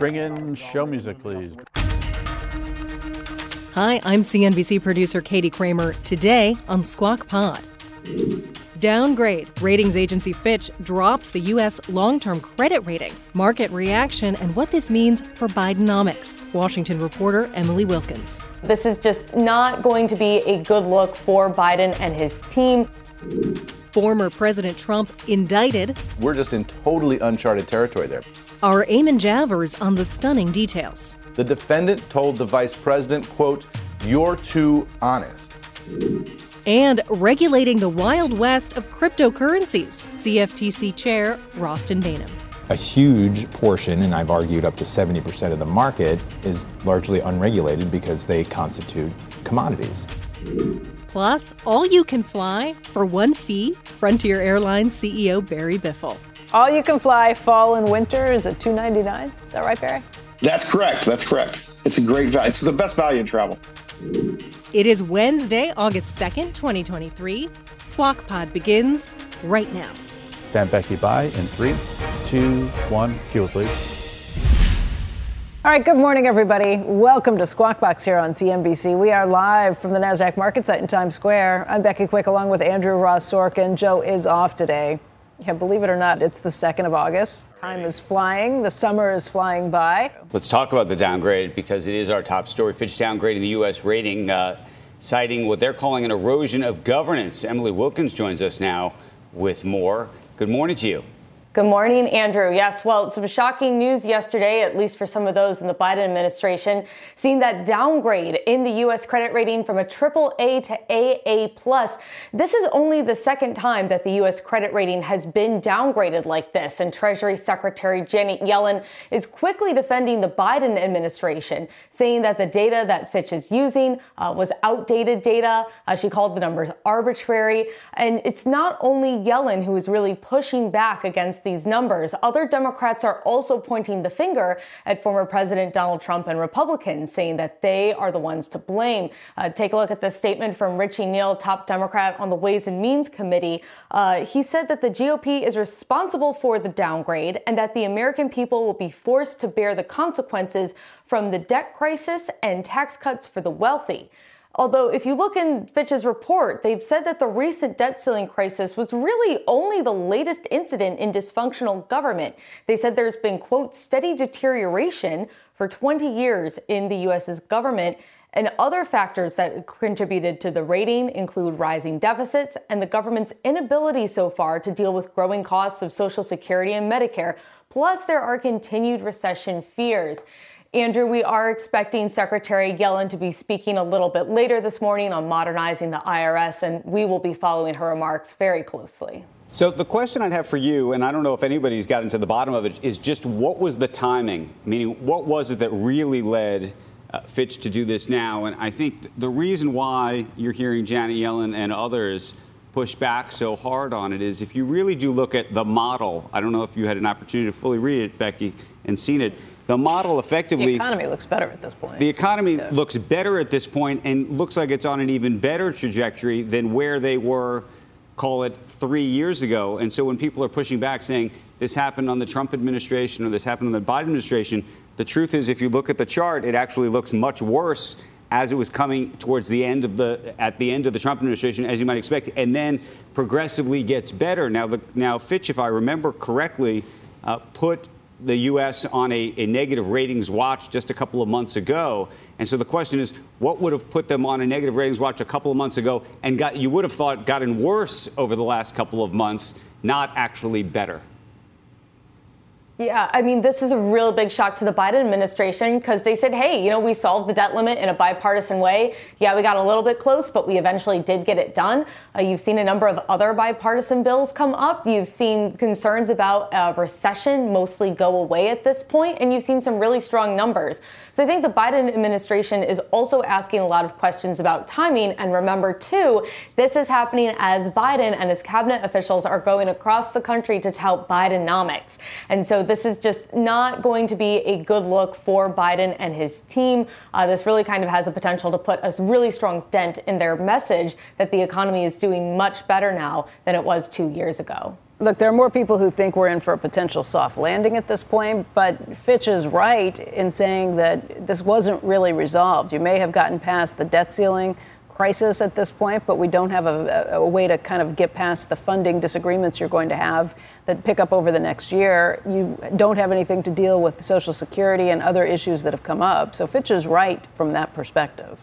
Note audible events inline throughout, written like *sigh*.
Bring in show music, please. Hi, I'm CNBC producer Katie Kramer. Today on Squawk Pod. Downgrade. Ratings agency Fitch drops the U.S. long term credit rating. Market reaction and what this means for Bidenomics. Washington reporter Emily Wilkins. This is just not going to be a good look for Biden and his team. Former President Trump indicted. We're just in totally uncharted territory there. Our Eamon Javers on the stunning details. The defendant told the vice president, quote, you're too honest and regulating the wild west of cryptocurrencies. CFTC Chair Rostin Behnam. A huge portion, and I've argued up to 70% of the market, is largely unregulated because they constitute commodities. Plus, all you can fly for one fee. Frontier Airlines CEO Barry Biffle. All you can fly fall and winter is at 299. Is that right, Barry? That's correct. That's correct. It's a great value. It's the best value in travel. It is Wednesday, August 2nd, 2023. Squawk Pod begins right now. Stand Becky by in three, two, one. Cue it, please. All right, good morning, everybody. Welcome to Squawk Box here on CNBC. We are live from the NASDAQ market site in Times Square. I'm Becky Quick along with Andrew Ross Sorkin. Joe is off today. Yeah, believe it or not, it's the 2nd of August. Time is flying. The summer is flying by. Let's talk about the downgrade because it is our top story. Fitch downgrading the U.S. rating, uh, citing what they're calling an erosion of governance. Emily Wilkins joins us now with more. Good morning to you. Good morning, Andrew. Yes, well, some shocking news yesterday, at least for some of those in the Biden administration, seeing that downgrade in the U.S. credit rating from a triple A to AA plus. This is only the second time that the U.S. credit rating has been downgraded like this, and Treasury Secretary Janet Yellen is quickly defending the Biden administration, saying that the data that Fitch is using uh, was outdated data. Uh, she called the numbers arbitrary, and it's not only Yellen who is really pushing back against these numbers. Other Democrats are also pointing the finger at former President Donald Trump and Republicans, saying that they are the ones to blame. Uh, take a look at this statement from Richie Neal, top Democrat on the Ways and Means Committee. Uh, he said that the GOP is responsible for the downgrade and that the American people will be forced to bear the consequences from the debt crisis and tax cuts for the wealthy. Although, if you look in Fitch's report, they've said that the recent debt ceiling crisis was really only the latest incident in dysfunctional government. They said there's been, quote, steady deterioration for 20 years in the U.S.'s government. And other factors that contributed to the rating include rising deficits and the government's inability so far to deal with growing costs of Social Security and Medicare. Plus, there are continued recession fears. Andrew, we are expecting Secretary Yellen to be speaking a little bit later this morning on modernizing the IRS, and we will be following her remarks very closely. So, the question I'd have for you, and I don't know if anybody's gotten to the bottom of it, is just what was the timing? Meaning, what was it that really led uh, Fitch to do this now? And I think the reason why you're hearing Janet Yellen and others push back so hard on it is if you really do look at the model, I don't know if you had an opportunity to fully read it, Becky, and seen it the model effectively. The economy looks better at this point. The economy looks better at this point and looks like it's on an even better trajectory than where they were, call it three years ago. And so when people are pushing back saying this happened on the Trump administration or this happened on the Biden administration, the truth is, if you look at the chart, it actually looks much worse as it was coming towards the end of the at the end of the Trump administration, as you might expect, and then progressively gets better. Now, the, now Fitch, if I remember correctly, uh, put the U.S. on a, a, negative ratings watch just a couple of months ago. And so the question is, what would have put them on a negative ratings watch a couple of months ago and got, you would have thought gotten worse over the last couple of months, not actually better? Yeah, I mean, this is a real big shock to the Biden administration because they said, hey, you know, we solved the debt limit in a bipartisan way. Yeah, we got a little bit close, but we eventually did get it done. Uh, you've seen a number of other bipartisan bills come up. You've seen concerns about uh, recession mostly go away at this point, and you've seen some really strong numbers. So I think the Biden administration is also asking a lot of questions about timing. And remember, too, this is happening as Biden and his cabinet officials are going across the country to tout Bidenomics. And so this is just not going to be a good look for Biden and his team. Uh, this really kind of has a potential to put a really strong dent in their message that the economy is doing much better now than it was two years ago. Look, there are more people who think we're in for a potential soft landing at this point, but Fitch is right in saying that this wasn't really resolved. You may have gotten past the debt ceiling crisis at this point, but we don't have a, a, way to kind of get past the funding disagreements you're going to have that pick up over the next year. You don't have anything to deal with Social Security and other issues that have come up. So Fitch is right from that perspective.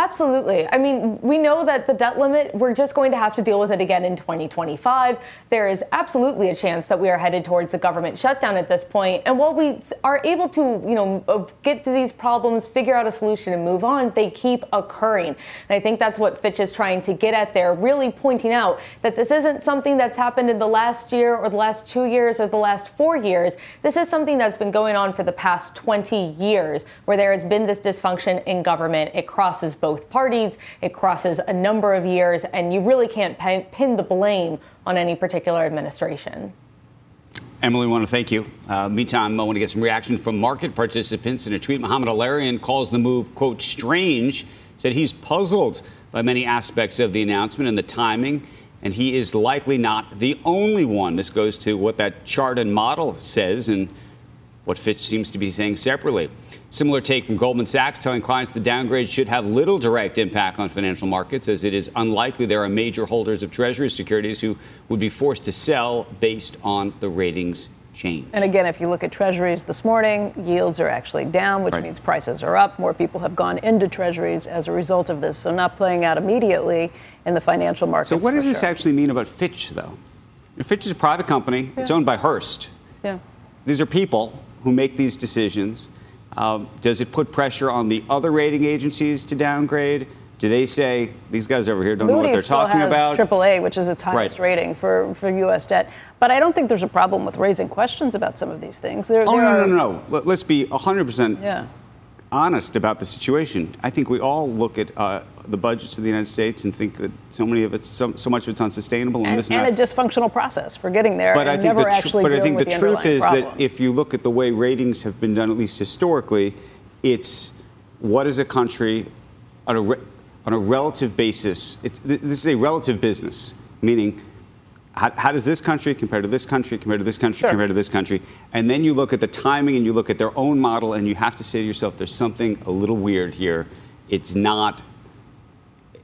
Absolutely. I mean, we know that the debt limit, we're just going to have to deal with it again in 2025. There is absolutely a chance that we are headed towards a government shutdown at this point. And while we are able to, you know, get to these problems, figure out a solution and move on, they keep occurring. And I think that's what Fitch is trying to get at there, really pointing out that this isn't something that's happened in the last year or the last two years or the last four years. This is something that's been going on for the past 20 years where there has been this dysfunction in government. It crosses both both parties. It crosses a number of years, and you really can't pin, the blame on any particular administration. Emily, I want to thank you. Uh, meantime, I want to get some reaction from market participants. In a tweet, Mohamed El-Erian calls the move, quote, strange, said he's puzzled by many aspects of the announcement and the timing, and he is likely not the only one. This goes to what that chart and model says and what Fitch seems to be saying separately. Similar take from Goldman Sachs, telling clients the downgrade should have little direct impact on financial markets, as it is unlikely there are major holders of Treasury securities who would be forced to sell based on the ratings change. And again, if you look at Treasuries this morning, yields are actually down, which right. means prices are up. More people have gone into Treasuries as a result of this, so not playing out immediately in the financial markets. So, what does sure. this actually mean about Fitch, though? Fitch is a private company. Yeah. It's owned by Hearst. Yeah. These are people who make these decisions. Um, does it put pressure on the other rating agencies to downgrade? Do they say these guys over here don't Moody's know what they're talking about? Still has AAA, which is its highest right. rating for, for U.S. debt. But I don't think there's a problem with raising questions about some of these things. There, oh, there no, are, no, no, no. Let's be 100% yeah. Honest about the situation. I think we all look at uh, the budgets of the United States and think that so many of it's so, so much of it's unsustainable and, and, and a dysfunctional process for getting there. But I think the, tr- but I think the, the truth is problems. that if you look at the way ratings have been done, at least historically, it's what is a country on a, re- on a relative basis. It's, this is a relative business, meaning how, how, does this country compare to this country, compare to this country, sure. compare to this country? And then you look at the timing and you look at their own model, and you have to say to yourself, there's something a little weird here. It's not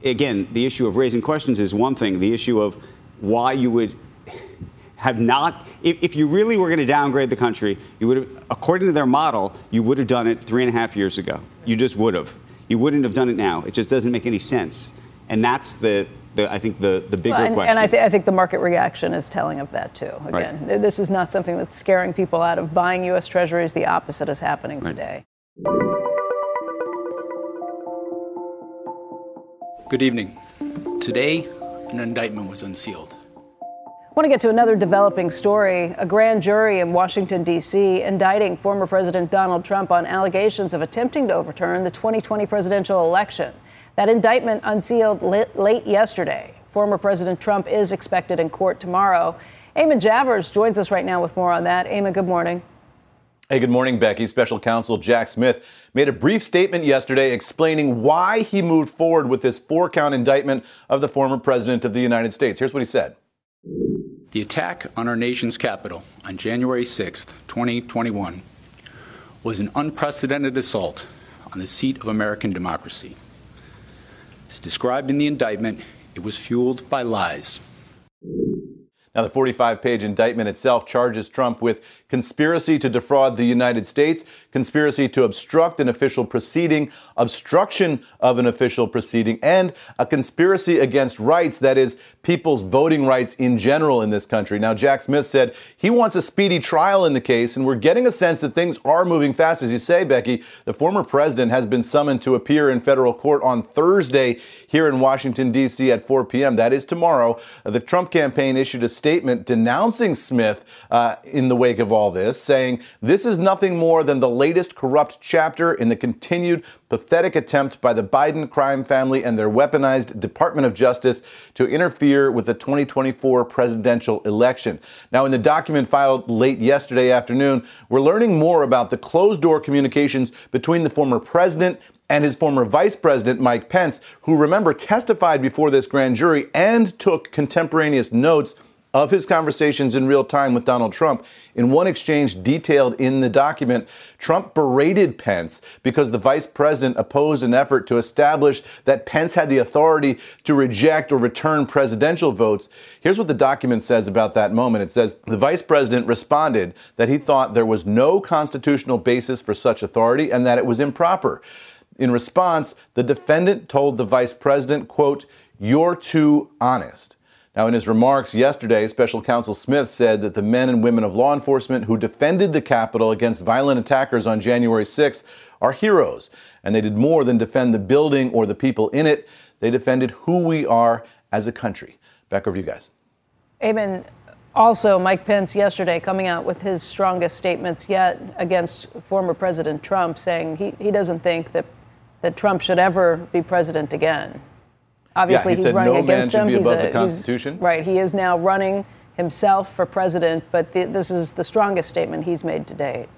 again, the issue of raising questions is one thing. The issue of why you would *laughs* have not, if, if you really were going to downgrade the country, you would have, according to their model, you would have done it three and a half years ago. You just would have. You wouldn't have done it now. It just doesn't make any sense. And that's the, the I think, the, the bigger well, and, question. And I, th- I, think the market reaction is telling of that, too. Again, right. this is not something that's scaring people out of buying U.S. Treasuries. The opposite is happening right. today. Good evening. Today, an indictment was unsealed. I want to get to another developing story. A grand jury in Washington, D.C., indicting former President Donald Trump on allegations of attempting to overturn the 2020 presidential election. That indictment unsealed late yesterday. Former President Trump is expected in court tomorrow. Eamon Javers joins us right now with more on that. Eamon, good morning. Hey, good morning, Becky. Special counsel Jack Smith made a brief statement yesterday explaining why he moved forward with this four count indictment of the former president of the United States. Here's what he said The attack on our nation's capital on January 6, 2021, was an unprecedented assault on the seat of American democracy. As described in the indictment, it was fueled by lies. Now, the 45 page indictment itself charges Trump with conspiracy to defraud the United States, conspiracy to obstruct an official proceeding, obstruction of an official proceeding, and a conspiracy against rights, that is, people's voting rights in general in this country. Now, Jack Smith said he wants a speedy trial in the case, and we're getting a sense that things are moving fast. As you say, Becky, the former president has been summoned to appear in federal court on Thursday here in Washington, D.C. at 4 p.m. That is tomorrow. The Trump campaign issued a statement statement denouncing Smith uh, in the wake of all this, saying this is nothing more than the latest corrupt chapter in the continued pathetic attempt by the Biden crime family and their weaponized Department of Justice to interfere with the 2024 presidential election. Now, in the document filed late yesterday afternoon, we're learning more about the closed door communications between the former president and his former vice president, Mike Pence, who remember testified before this grand jury and took contemporaneous notes of his conversations in real time with Donald Trump. In one exchange detailed in the document, Trump berated Pence because the vice president opposed an effort to establish that Pence had the authority to reject or return presidential votes. Here's what the document says about that moment it says the vice president responded that he thought there was no constitutional basis for such authority and that it was improper. In response, the defendant told the vice president, quote, you're too honest. Now, in his remarks yesterday, Special Counsel Smith said that the men and women of law enforcement who defended the Capitol against violent attackers on January 6th are heroes, and they did more than defend the building or the people in it. They defended who we are as a country. Back over to you guys. Amen. Also, Mike Pence yesterday coming out with his strongest statements yet against former President Trump, saying he, he doesn't think that, that Trump should ever be president again. Obviously, yeah, he he's said running no against man should him. Be above a, the Constitution. right. He is now running himself for president, but the, this is the strongest statement he's made to date.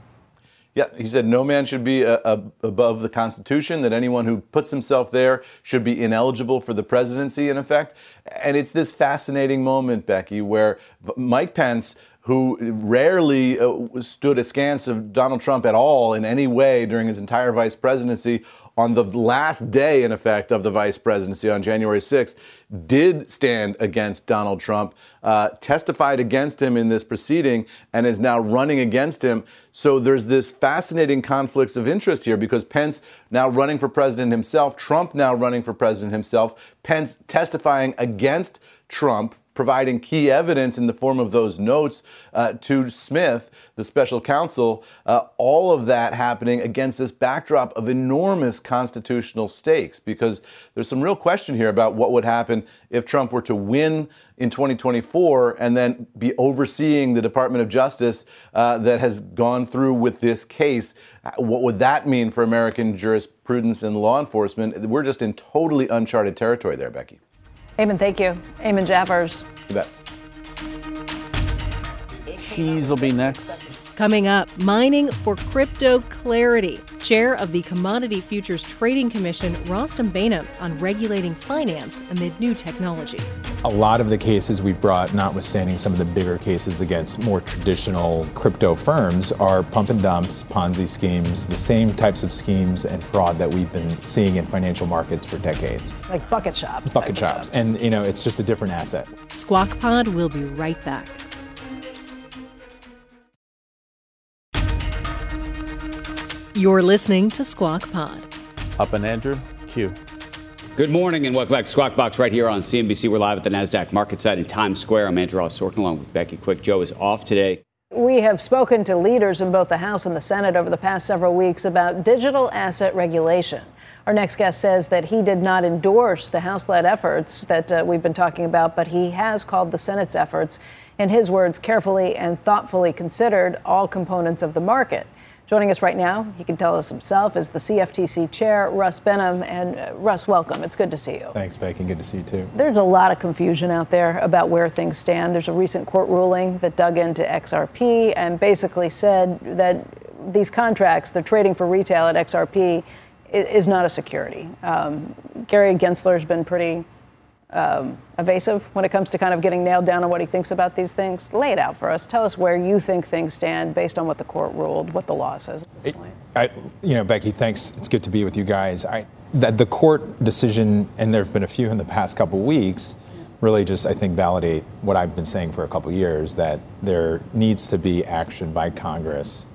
Yeah, he said no man should be uh, uh, above the Constitution, that anyone who puts himself there should be ineligible for the presidency, in effect. And it's this fascinating moment, Becky, where Mike Pence, who rarely uh, stood askance of Donald Trump at all in any way during his entire vice presidency, on the last day, in effect, of the vice presidency on January 6th, did stand against Donald Trump, uh, testified against him in this proceeding, and is now running against him. So there's this fascinating conflicts of interest here because Pence now running for president himself, Trump now running for president himself, Pence testifying against Trump providing key evidence in the form of those notes uh, to Smith, the special counsel, uh, all of that happening against this backdrop of enormous constitutional stakes because there's some real question here about what would happen if Trump were to win in 2024 and then be overseeing the Department of Justice uh, that has gone through with this case. What would that mean for American jurisprudence and law enforcement? We're just in totally uncharted territory there, Becky. Eamon, thank you. Eamon Javers. You bet. Cheese will be next. Coming up, mining for crypto clarity. Chair of the Commodity Futures Trading Commission, Rostin Behnam, on regulating finance amid new technology. A lot of the cases we brought, notwithstanding some of the bigger cases against more traditional crypto firms, are pump and dumps, Ponzi schemes, the same types of schemes and fraud that we've been seeing in financial markets for decades. Like bucket shops. Bucket shops. And, you know, it's just a different asset. Squawk Pod will be right back. You're listening to Squawk Pod. Up and Andrew, Q. Good morning and welcome back to Squawk Box right here on CNBC. We're live at the NASDAQ market site in Times Square. I'm Andrew Ross Sorkin along with Becky Quick. Joe is off today. We have spoken to leaders in both the House and the Senate over the past several weeks about digital asset regulation. Our next guest says that he did not endorse the House led efforts that uh, we've been talking about, but he has called the Senate's efforts, in his words, carefully and thoughtfully considered all components of the market. Joining us right now, he can tell us himself, is the CFTC chair, Russ Behnam. And uh, Russ, welcome. It's good to see you. Thanks, Becky. Good to see you too. There's a lot of confusion out there about where things stand. There's a recent court ruling that dug into XRP and basically said that these contracts, they're trading for retail at XRP, is not a security. Um, Gary Gensler has been pretty um, evasive when it comes to kind of getting nailed down on what he thinks about these things. Lay it out for us. Tell us where you think things stand based on what the court ruled, what the law says at this it, point. I, you know, Becky, thanks. It's good to be with you guys. I, that the court decision, and there have been a few in the past couple weeks, really just I think validate what I've been saying for a couple years that there needs to be action by Congress.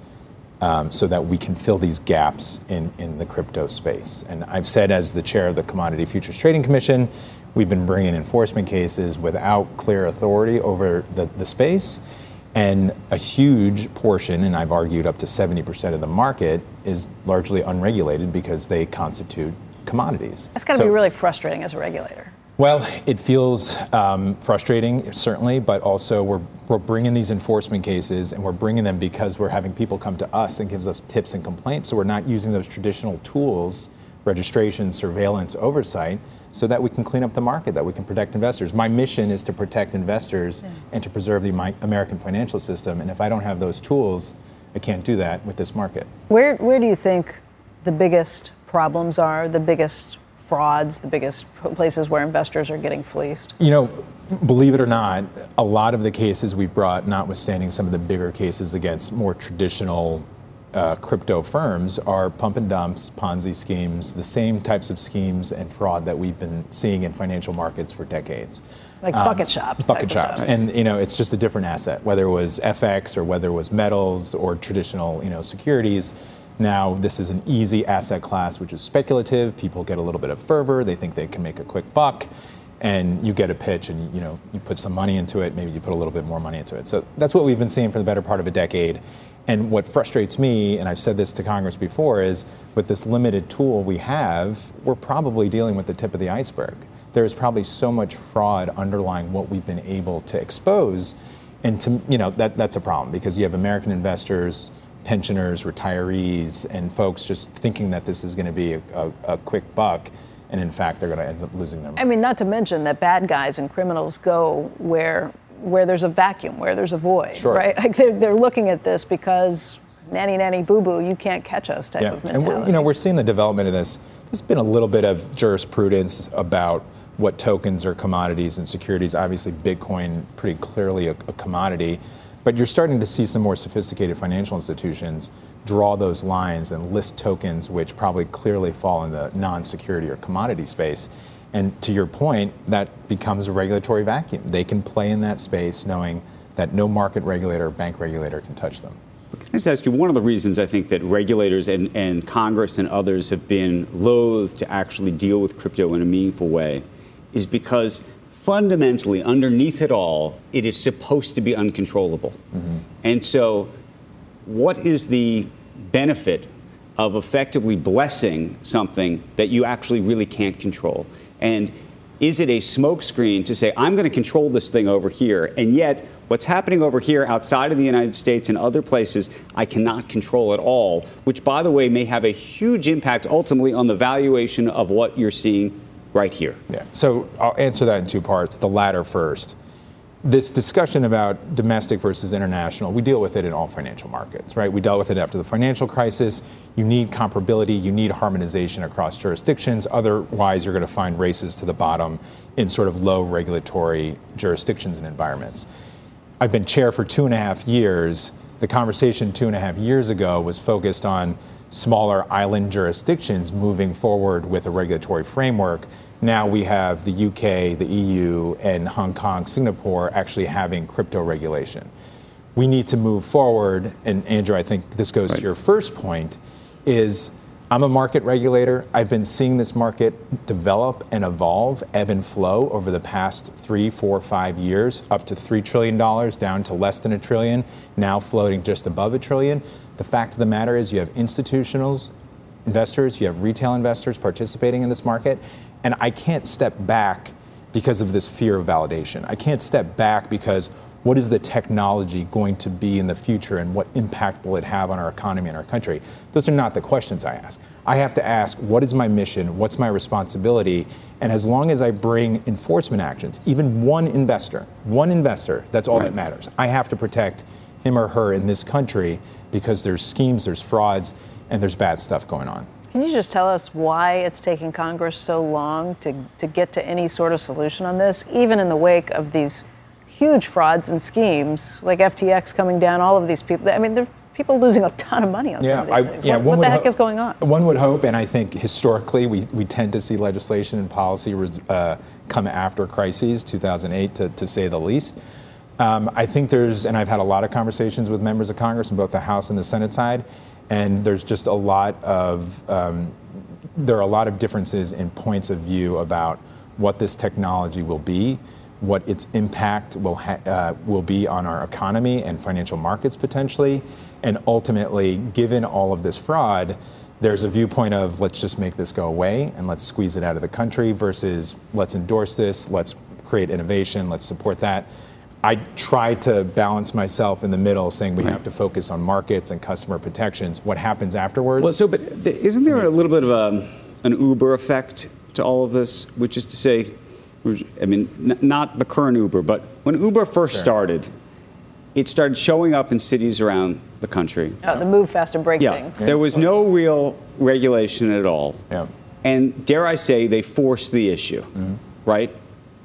Um, so that we can fill these gaps in, in the crypto space. And I've said, as the chair of the Commodity Futures Trading Commission, We've been bringing enforcement cases without clear authority over the, the space. And a huge portion, and I've argued up to 70% of the market, is largely unregulated because they constitute commodities. That's got to so, be really frustrating as a regulator. Well, it feels um, frustrating, certainly, but also we're, we're bringing these enforcement cases and we're bringing them because we're having people come to us and gives us tips and complaints. So we're not using those traditional tools, registration, surveillance, oversight, so that we can clean up the market, that we can protect investors. My mission is to protect investors yeah. and to preserve the American financial system. And if I don't have those tools, I can't do that with this market. Where, where do you think the biggest problems are, the biggest frauds, the biggest places where investors are getting fleeced? You know, believe it or not, a lot of the cases we've brought, notwithstanding some of the bigger cases against more traditional uh, crypto firms, are pump and dumps, Ponzi schemes, the same types of schemes and fraud that we've been seeing in financial markets for decades. Like um, bucket shops. Bucket shops, and you know it's just a different asset, whether it was FX or whether it was metals or traditional you know securities now, this is an easy asset class, which is speculative. People get a little bit of fervor. They think they can make a quick buck. And you get a pitch and you know you put some money into it, maybe you put a little bit more money into it. So that's what we've been seeing for the better part of a decade. And what frustrates me, and I've said this to Congress before, is with this limited tool we have, we're probably dealing with the tip of the iceberg. There is probably so much fraud underlying what we've been able to expose. And to you know that that's a problem because you have American investors pensioners, retirees, and folks just thinking that this is going to be a, a, a quick buck and in fact they're going to end up losing their money. I mean, not to mention that bad guys and criminals go where where there's a vacuum, where there's a void, sure. right? Like they're, they're looking at this because nanny nanny boo boo, you can't catch us type yeah. of mentality. And we're, you know, we're seeing the development of this. There's been a little bit of jurisprudence about what tokens are commodities and securities. Obviously, Bitcoin pretty clearly a, a commodity. But you're starting to see some more sophisticated financial institutions draw those lines and list tokens which probably clearly fall in the non security or commodity space. And to your point, that becomes a regulatory vacuum. They can play in that space knowing that no market regulator or bank regulator can touch them. Can I just ask you, one of the reasons I think that regulators and, and Congress and others have been loath to actually deal with crypto in a meaningful way is because fundamentally, underneath it all, it is supposed to be uncontrollable. Mm-hmm. And so, what is the benefit of effectively blessing something that you actually really can't control? And is it a smokescreen to say, I'm going to control this thing over here, and yet what's happening over here outside of the United States and other places, I cannot control at all, which, by the way, may have a huge impact ultimately on the valuation of what you're seeing right here? Yeah. So I'll answer that in two parts. The latter first. This discussion about domestic versus international, we deal with it in all financial markets, right? We dealt with it after the financial crisis. You need comparability, you need harmonization across jurisdictions. Otherwise, you're going to find races to the bottom in sort of low regulatory jurisdictions and environments. I've been chair for two and a half years. The conversation two and a half years ago was focused on smaller island jurisdictions moving forward with a regulatory framework. Now we have the UK, the EU, and Hong Kong, Singapore actually having crypto regulation. We need to move forward, and Andrew, I think this goes right. to your first point, is I'm a market regulator. I've been seeing this market develop and evolve, ebb and flow over the past three, four, five years, up to $3 trillion, down to less than a trillion, now floating just above a trillion. The fact of the matter is, you have institutionals, investors, you have retail investors participating in this market, and I can't step back because of this fear of validation. I can't step back because what is the technology going to be in the future and what impact will it have on our economy and our country? Those are not the questions I ask. I have to ask, what is my mission? What's my responsibility? And as long as I bring enforcement actions, even one investor, one investor, that's all right. that matters. I have to protect him or her in this country because there's schemes, there's frauds, and there's bad stuff going on. Can you just tell us why it's taking Congress so long to, to get to any sort of solution on this, even in the wake of these huge frauds and schemes like FTX coming down, all of these people. I mean, there are people losing a ton of money on yeah, some of these I, things. Yeah, what, what the heck is going on? One would hope, and I think historically we, we tend to see legislation and policy res- uh, come after crises, 2008 to, to say the least. Um, I think there's, and I've had a lot of conversations with members of Congress on both the House and the Senate side, and there's just a lot of, um, there are a lot of differences in points of view about what this technology will be what its impact will uh, will be on our economy and financial markets potentially, and ultimately, given all of this fraud, there's a viewpoint of let's just make this go away and let's squeeze it out of the country versus let's endorse this, let's create innovation, let's support that. I try to balance myself in the middle, saying we right. have to focus on markets and customer protections. What happens afterwards? Well, so but isn't there a little bit of a, an Uber effect to all of this, which is to say, I mean, n- not the current Uber, but when Uber first sure. started, it started showing up in cities around the country. Oh, the move fast and break yeah. things. There was no real regulation at all. Yeah. And dare I say, they forced the issue, mm-hmm. right?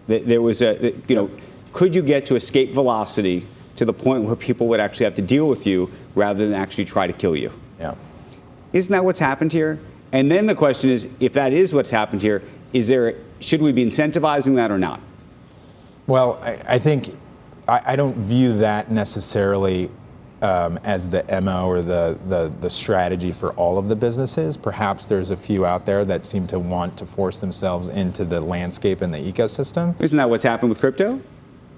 There was a, you know, could you get to escape velocity to the point where people would actually have to deal with you rather than actually try to kill you? Yeah. Isn't that what's happened here? And then the question is, if that is what's happened here, is there should we be incentivizing that or not? Well, I, I think I, I, don't view that necessarily um, as the MO or the, the, the strategy for all of the businesses. Perhaps there's a few out there that seem to want to force themselves into the landscape and the ecosystem. Isn't that what's happened with crypto?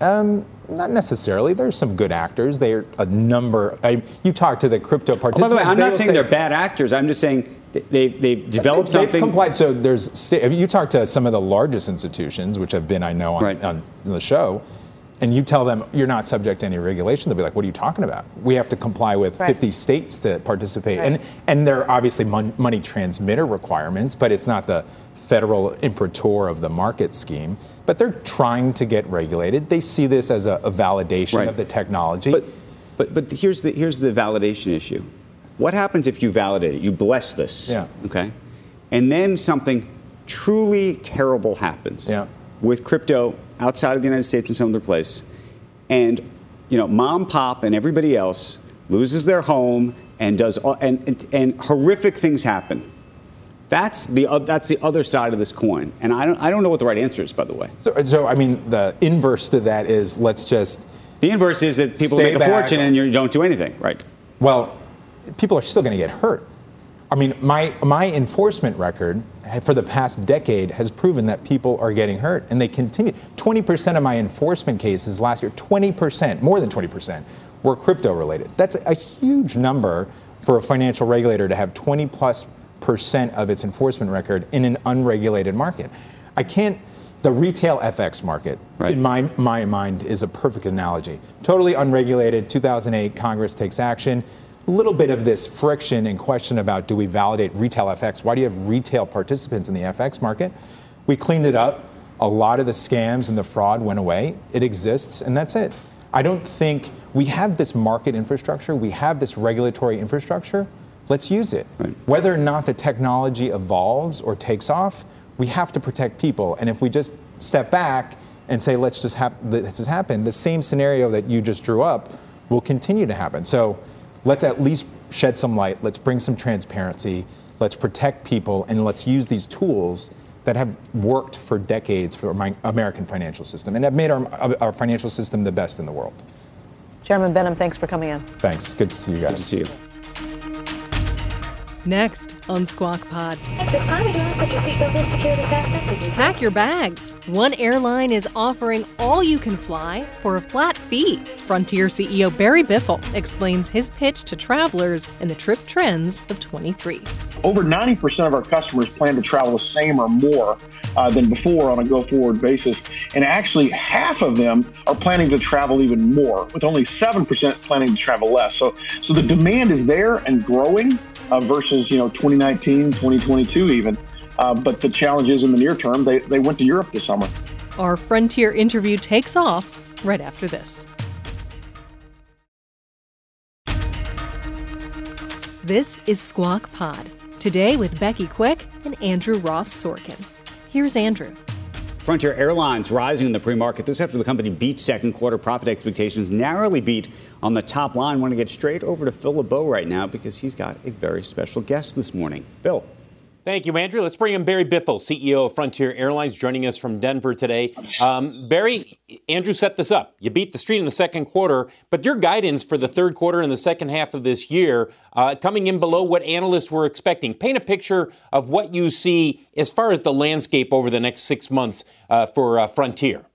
Um, not necessarily. There's some good actors. They're a number. I, you talk to the crypto participants. Oh, by the way, I'm not saying say, they're bad actors. I'm just saying they, they've developed they've, something. They've complied. So there's. You talk to some of the largest institutions, which have been, I know, on, right. on the show, and you tell them you're not subject to any regulation. They'll be like, "What are you talking about? We have to comply with right. 50 states to participate." Right. And and there are obviously mon- money transmitter requirements, but it's not the federal imprimatur of the market scheme, but they're trying to get regulated. They see this as a, a validation right. of the technology. But, but, but here's, the, here's the validation issue. What happens if you validate it? You bless this. Yeah. Okay. And then something truly terrible happens yeah. with crypto outside of the United States and some other place. And, you know, mom, pop, and everybody else loses their home and does, and, and, and horrific things happen that's the, uh, that's the other side of this coin. And I don't, I don't know what the right answer is, by the way. So, so, I mean, the inverse to that is let's just. The inverse is that people make a fortune and you don't do anything, right? Well, people are still going to get hurt. I mean, my, my enforcement record for the past decade has proven that people are getting hurt, and they continue. 20% of my enforcement cases last year, 20%, more than 20%, were crypto related. That's a huge number for a financial regulator to have 20 plus percent of its enforcement record in an unregulated market. I can't. The retail FX market, right. in my, my mind, is a perfect analogy. Totally unregulated. 2008, Congress takes action. A little bit of this friction and question about do we validate retail FX? Why do you have retail participants in the FX market? We cleaned it up. A lot of the scams and the fraud went away. It exists, and that's it. I don't think we have this market infrastructure, we have this regulatory infrastructure let's use it. Right. Whether or not the technology evolves or takes off, we have to protect people. And if we just step back and say, let's just have this has happened, the same scenario that you just drew up will continue to happen. So let's at least shed some light, let's bring some transparency, let's protect people, and let's use these tools that have worked for decades for my American financial system and have made our, our financial system the best in the world. Chairman Behnam, thanks for coming in. Thanks. Good to see you guys. Good to see you. Next on Squawk Pod. Pack your bags. One airline is offering all you can fly for a flat fee. Frontier CEO Barry Biffle explains his pitch to travelers and the trip trends of 23. Over 90% of our customers plan to travel the same or more uh, than before on a go forward basis. And actually, half of them are planning to travel even more, with only 7% planning to travel less. So, so the demand is there and growing uh, versus you know 2019, 2022 even. Uh, but the challenge is in the near term, they, they went to Europe this summer. Our Frontier interview takes off right after this. This is Squawk Pod. Today with Becky Quick and Andrew Ross Sorkin. Here's Andrew. Frontier Airlines rising in the pre-market. This after the company beat second quarter profit expectations, narrowly beat on the top line. Want to get straight over to Phil LeBeau right now because he's got a very special guest this morning. Phil. Thank you, Andrew. Let's bring in Barry Biffle, CEO of Frontier Airlines, joining us from Denver today. Um, Barry, Andrew set this up. You beat the street in the second quarter, but your guidance for the third quarter and the second half of this year uh, coming in below what analysts were expecting. Paint a picture of what you see as far as the landscape over the next six months uh, for uh, Frontier.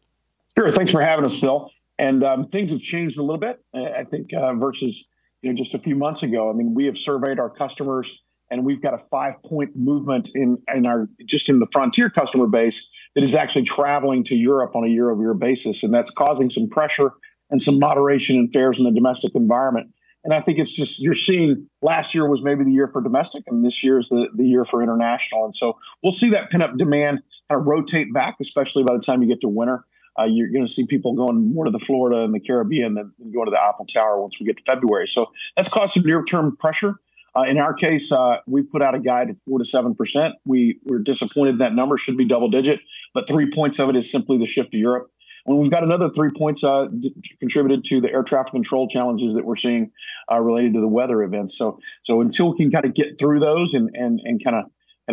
Sure. Thanks for having us, Phil. And um, things have changed a little bit, I think, uh, versus you know just a few months ago. I mean, we have surveyed our customers, and we've got a five-point movement in in our just in the frontier customer base that is actually traveling to Europe on a year-over-year basis, and that's causing some pressure and some moderation in fares in the domestic environment. And I think it's just you're seeing last year was maybe the year for domestic, and this year is the, the year for international. And so we'll see that pin up demand kind of rotate back, especially by the time you get to winter. Uh, you're going to see people going more to the Florida and the Caribbean than, going to the Eiffel Tower once we get to February. So that's caused some near term pressure. Uh, in our case, uh, we put out a guide at four to seven percent. We were disappointed that number should be double digit, but three points of it is simply the shift to Europe. And we've got another three points uh, d- contributed to the air traffic control challenges that we're seeing uh, related to the weather events. So, so until we can kind of get through those and and and kind of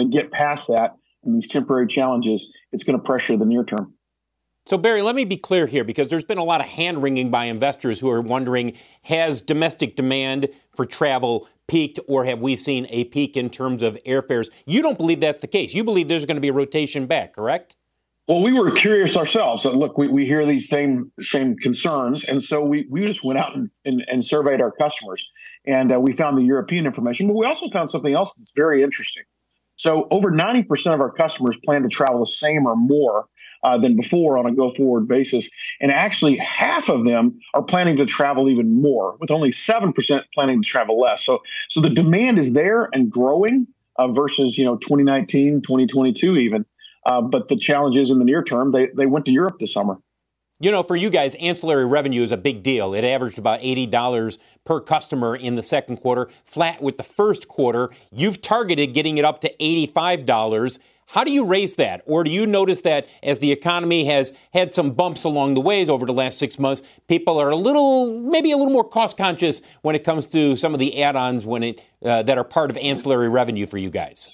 of get past that and these temporary challenges, it's going to pressure the near term. So, Barry, let me be clear here because there's been a lot of hand wringing by investors who are wondering has domestic demand for travel peaked or have we seen a peak in terms of airfares? You don't believe that's the case. You believe there's going to be a rotation back, correct? Well, we were curious ourselves. And Look, we, we hear these same same concerns, and so we, we just went out and, and, and surveyed our customers, and uh, we found the European information, but we also found something else that's very interesting. So, over 90% of our customers plan to travel the same or more uh, than before on a go forward basis. And actually, half of them are planning to travel even more, with only 7% planning to travel less. So, so the demand is there and growing uh, versus, you know, 2019, 2022 even. Uh, but the challenge is in the near term, they, they went to Europe this summer. You know, for you guys, ancillary revenue is a big deal. It averaged about $80 per customer in the second quarter, flat with the first quarter. You've targeted getting it up to $85. How do you raise that? Or do you notice that as the economy has had some bumps along the way over the last six months, people are a little, maybe a little more cost conscious when it comes to some of the add ons when it uh, that are part of ancillary revenue for you guys?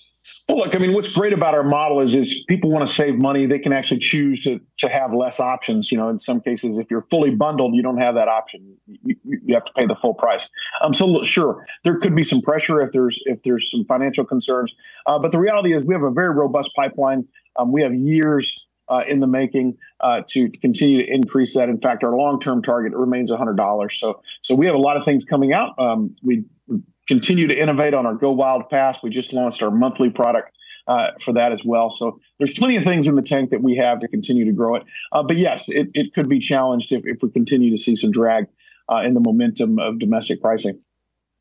Well, look, I mean, what's great about our model is is people want to save money. They can actually choose to to have less options. You know, in some cases, if you're fully bundled, you don't have that option. You, you have to pay the full price. Um, so sure, there could be some pressure if there's if there's some financial concerns. Uh, but the reality is, we have a very robust pipeline. Um, we have years uh, in the making uh, to continue to increase that. In fact, our long-term target remains $100. So, so we have a lot of things coming out. Um, we continue to innovate on our Go Wild Pass. We just launched our monthly product uh, for that as well. So there's plenty of things in the tank that we have to continue to grow it. Uh, but yes, it, it could be challenged if, if we continue to see some drag uh, in the momentum of domestic pricing.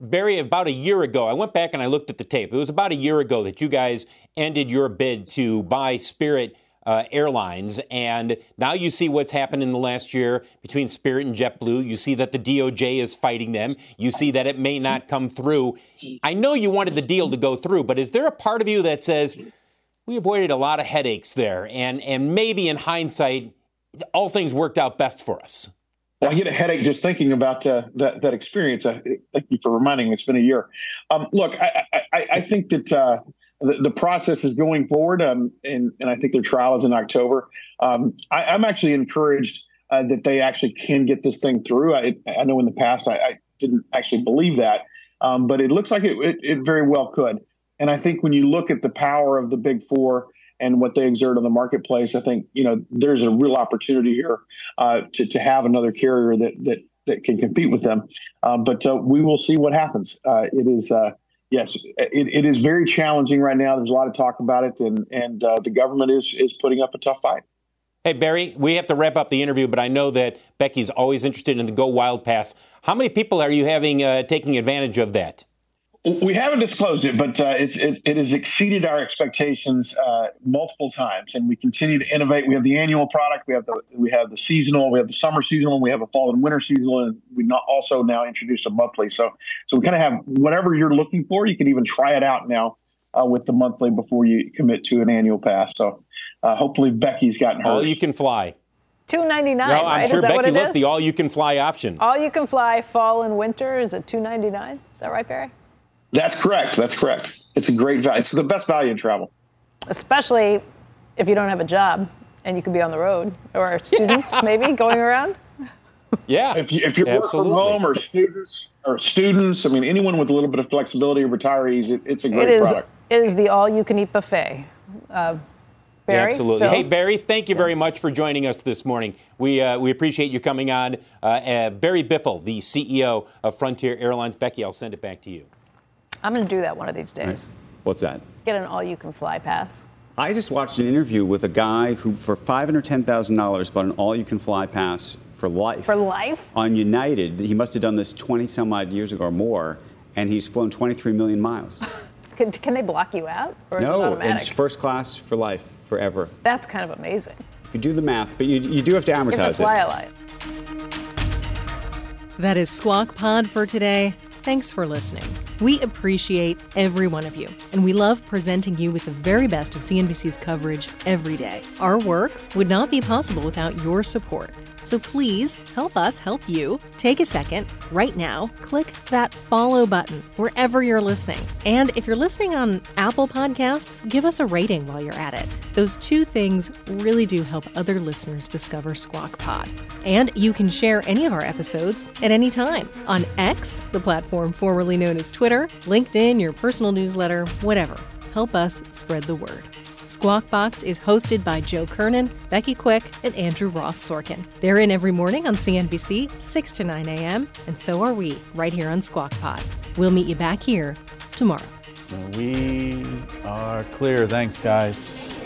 Barry, about a year ago, I went back and I looked at the tape. It was about a year ago that you guys ended your bid to buy Spirit uh, Airlines. And now you see what's happened in the last year between Spirit and JetBlue. You see that the DOJ is fighting them. You see that it may not come through. I know you wanted the deal to go through, but is there a part of you that says, we avoided a lot of headaches there, and, and maybe in hindsight, all things worked out best for us? Well, I get a headache just thinking about uh, that that experience. Thank you for reminding me. It's been a year. Um, look, I, I, I, think that uh, the, the process is going forward, um, and, and I think their trial is in October. Um, I, am actually encouraged uh, that they actually can get this thing through. I, I know in the past I, I didn't actually believe that, um, but it looks like it, it, it, very well could. And I think when you look at the power of the big four and what they exert on the marketplace, I think you know there's a real opportunity here uh, to to have another carrier that that that can compete with them. Uh, but uh, we will see what happens. Uh, it is uh, yes, it, it is very challenging right now. There's a lot of talk about it, and and uh, the government is is putting up a tough fight. Hey Barry, we have to wrap up the interview, but I know that Becky's always interested in the Go Wild Pass. How many people are you having uh, taking advantage of that? We haven't disclosed it, but uh, it's, it, it, has exceeded our expectations uh, multiple times, and we continue to innovate. We have the annual product, we have the we have the seasonal, we have the summer seasonal, we have a fall and winter seasonal, and we not also now introduced a monthly. So so we kind of have whatever you're looking for. You can even try it out now uh, with the monthly before you commit to an annual pass. So uh, hopefully Becky's gotten her. All you can fly. Two ninety nine. No, I'm right? sure Becky loves the all you can fly option. All you can fly fall and winter is at two ninety nine. Is that right, Barry? That's correct. That's correct. It's a great value. It's the best value in travel. Especially if you don't have a job and you could be on the road or a *laughs* student maybe going around. Yeah. If, you, if you're work from home or students or students, I mean, anyone with a little bit of flexibility, or retirees, it, it's a great it is, product. It is the all-you-can-eat buffet. Uh, Barry, absolutely. Phil? Hey, Barry, thank you very much for joining us this morning. We, uh, we appreciate you coming on. Uh, uh, Barry Biffle, the CEO of Frontier Airlines. Becky, I'll send it back to you. I'm going to do that one of these days. What's that? Get an all-you-can-fly pass. I just watched an interview with a guy who, for $510,000, bought an all-you-can-fly pass for life. For life? On United. He must have done this 20 some odd years ago or more, and he's flown 23 million miles. *laughs* Can, can they block you out? Or is it no, it's first class for life, forever. That's kind of amazing. If you do the math, but you, you do have to You have amortize to fly it. a lot. That is Squawk Pod for today. Thanks for listening. We appreciate every one of you, and we love presenting you with the very best of CNBC's coverage every day. Our work would not be possible without your support. So please help us help you. Take a second right now, click that follow button wherever you're listening. And if you're listening on Apple Podcasts, give us a rating while you're at it. Those two things really do help other listeners discover Squawk Pod. And you can share any of our episodes at any time on X, the platform formerly known as Twitter, LinkedIn, your personal newsletter, whatever. Help us spread the word. Squawk Box is hosted by Joe Kernan, Becky Quick, and Andrew Ross Sorkin. They're in every morning on CNBC, 6 to 9 a.m., and so are we, right here on Squawk Pod. We'll meet you back here tomorrow. We are clear. Thanks, guys.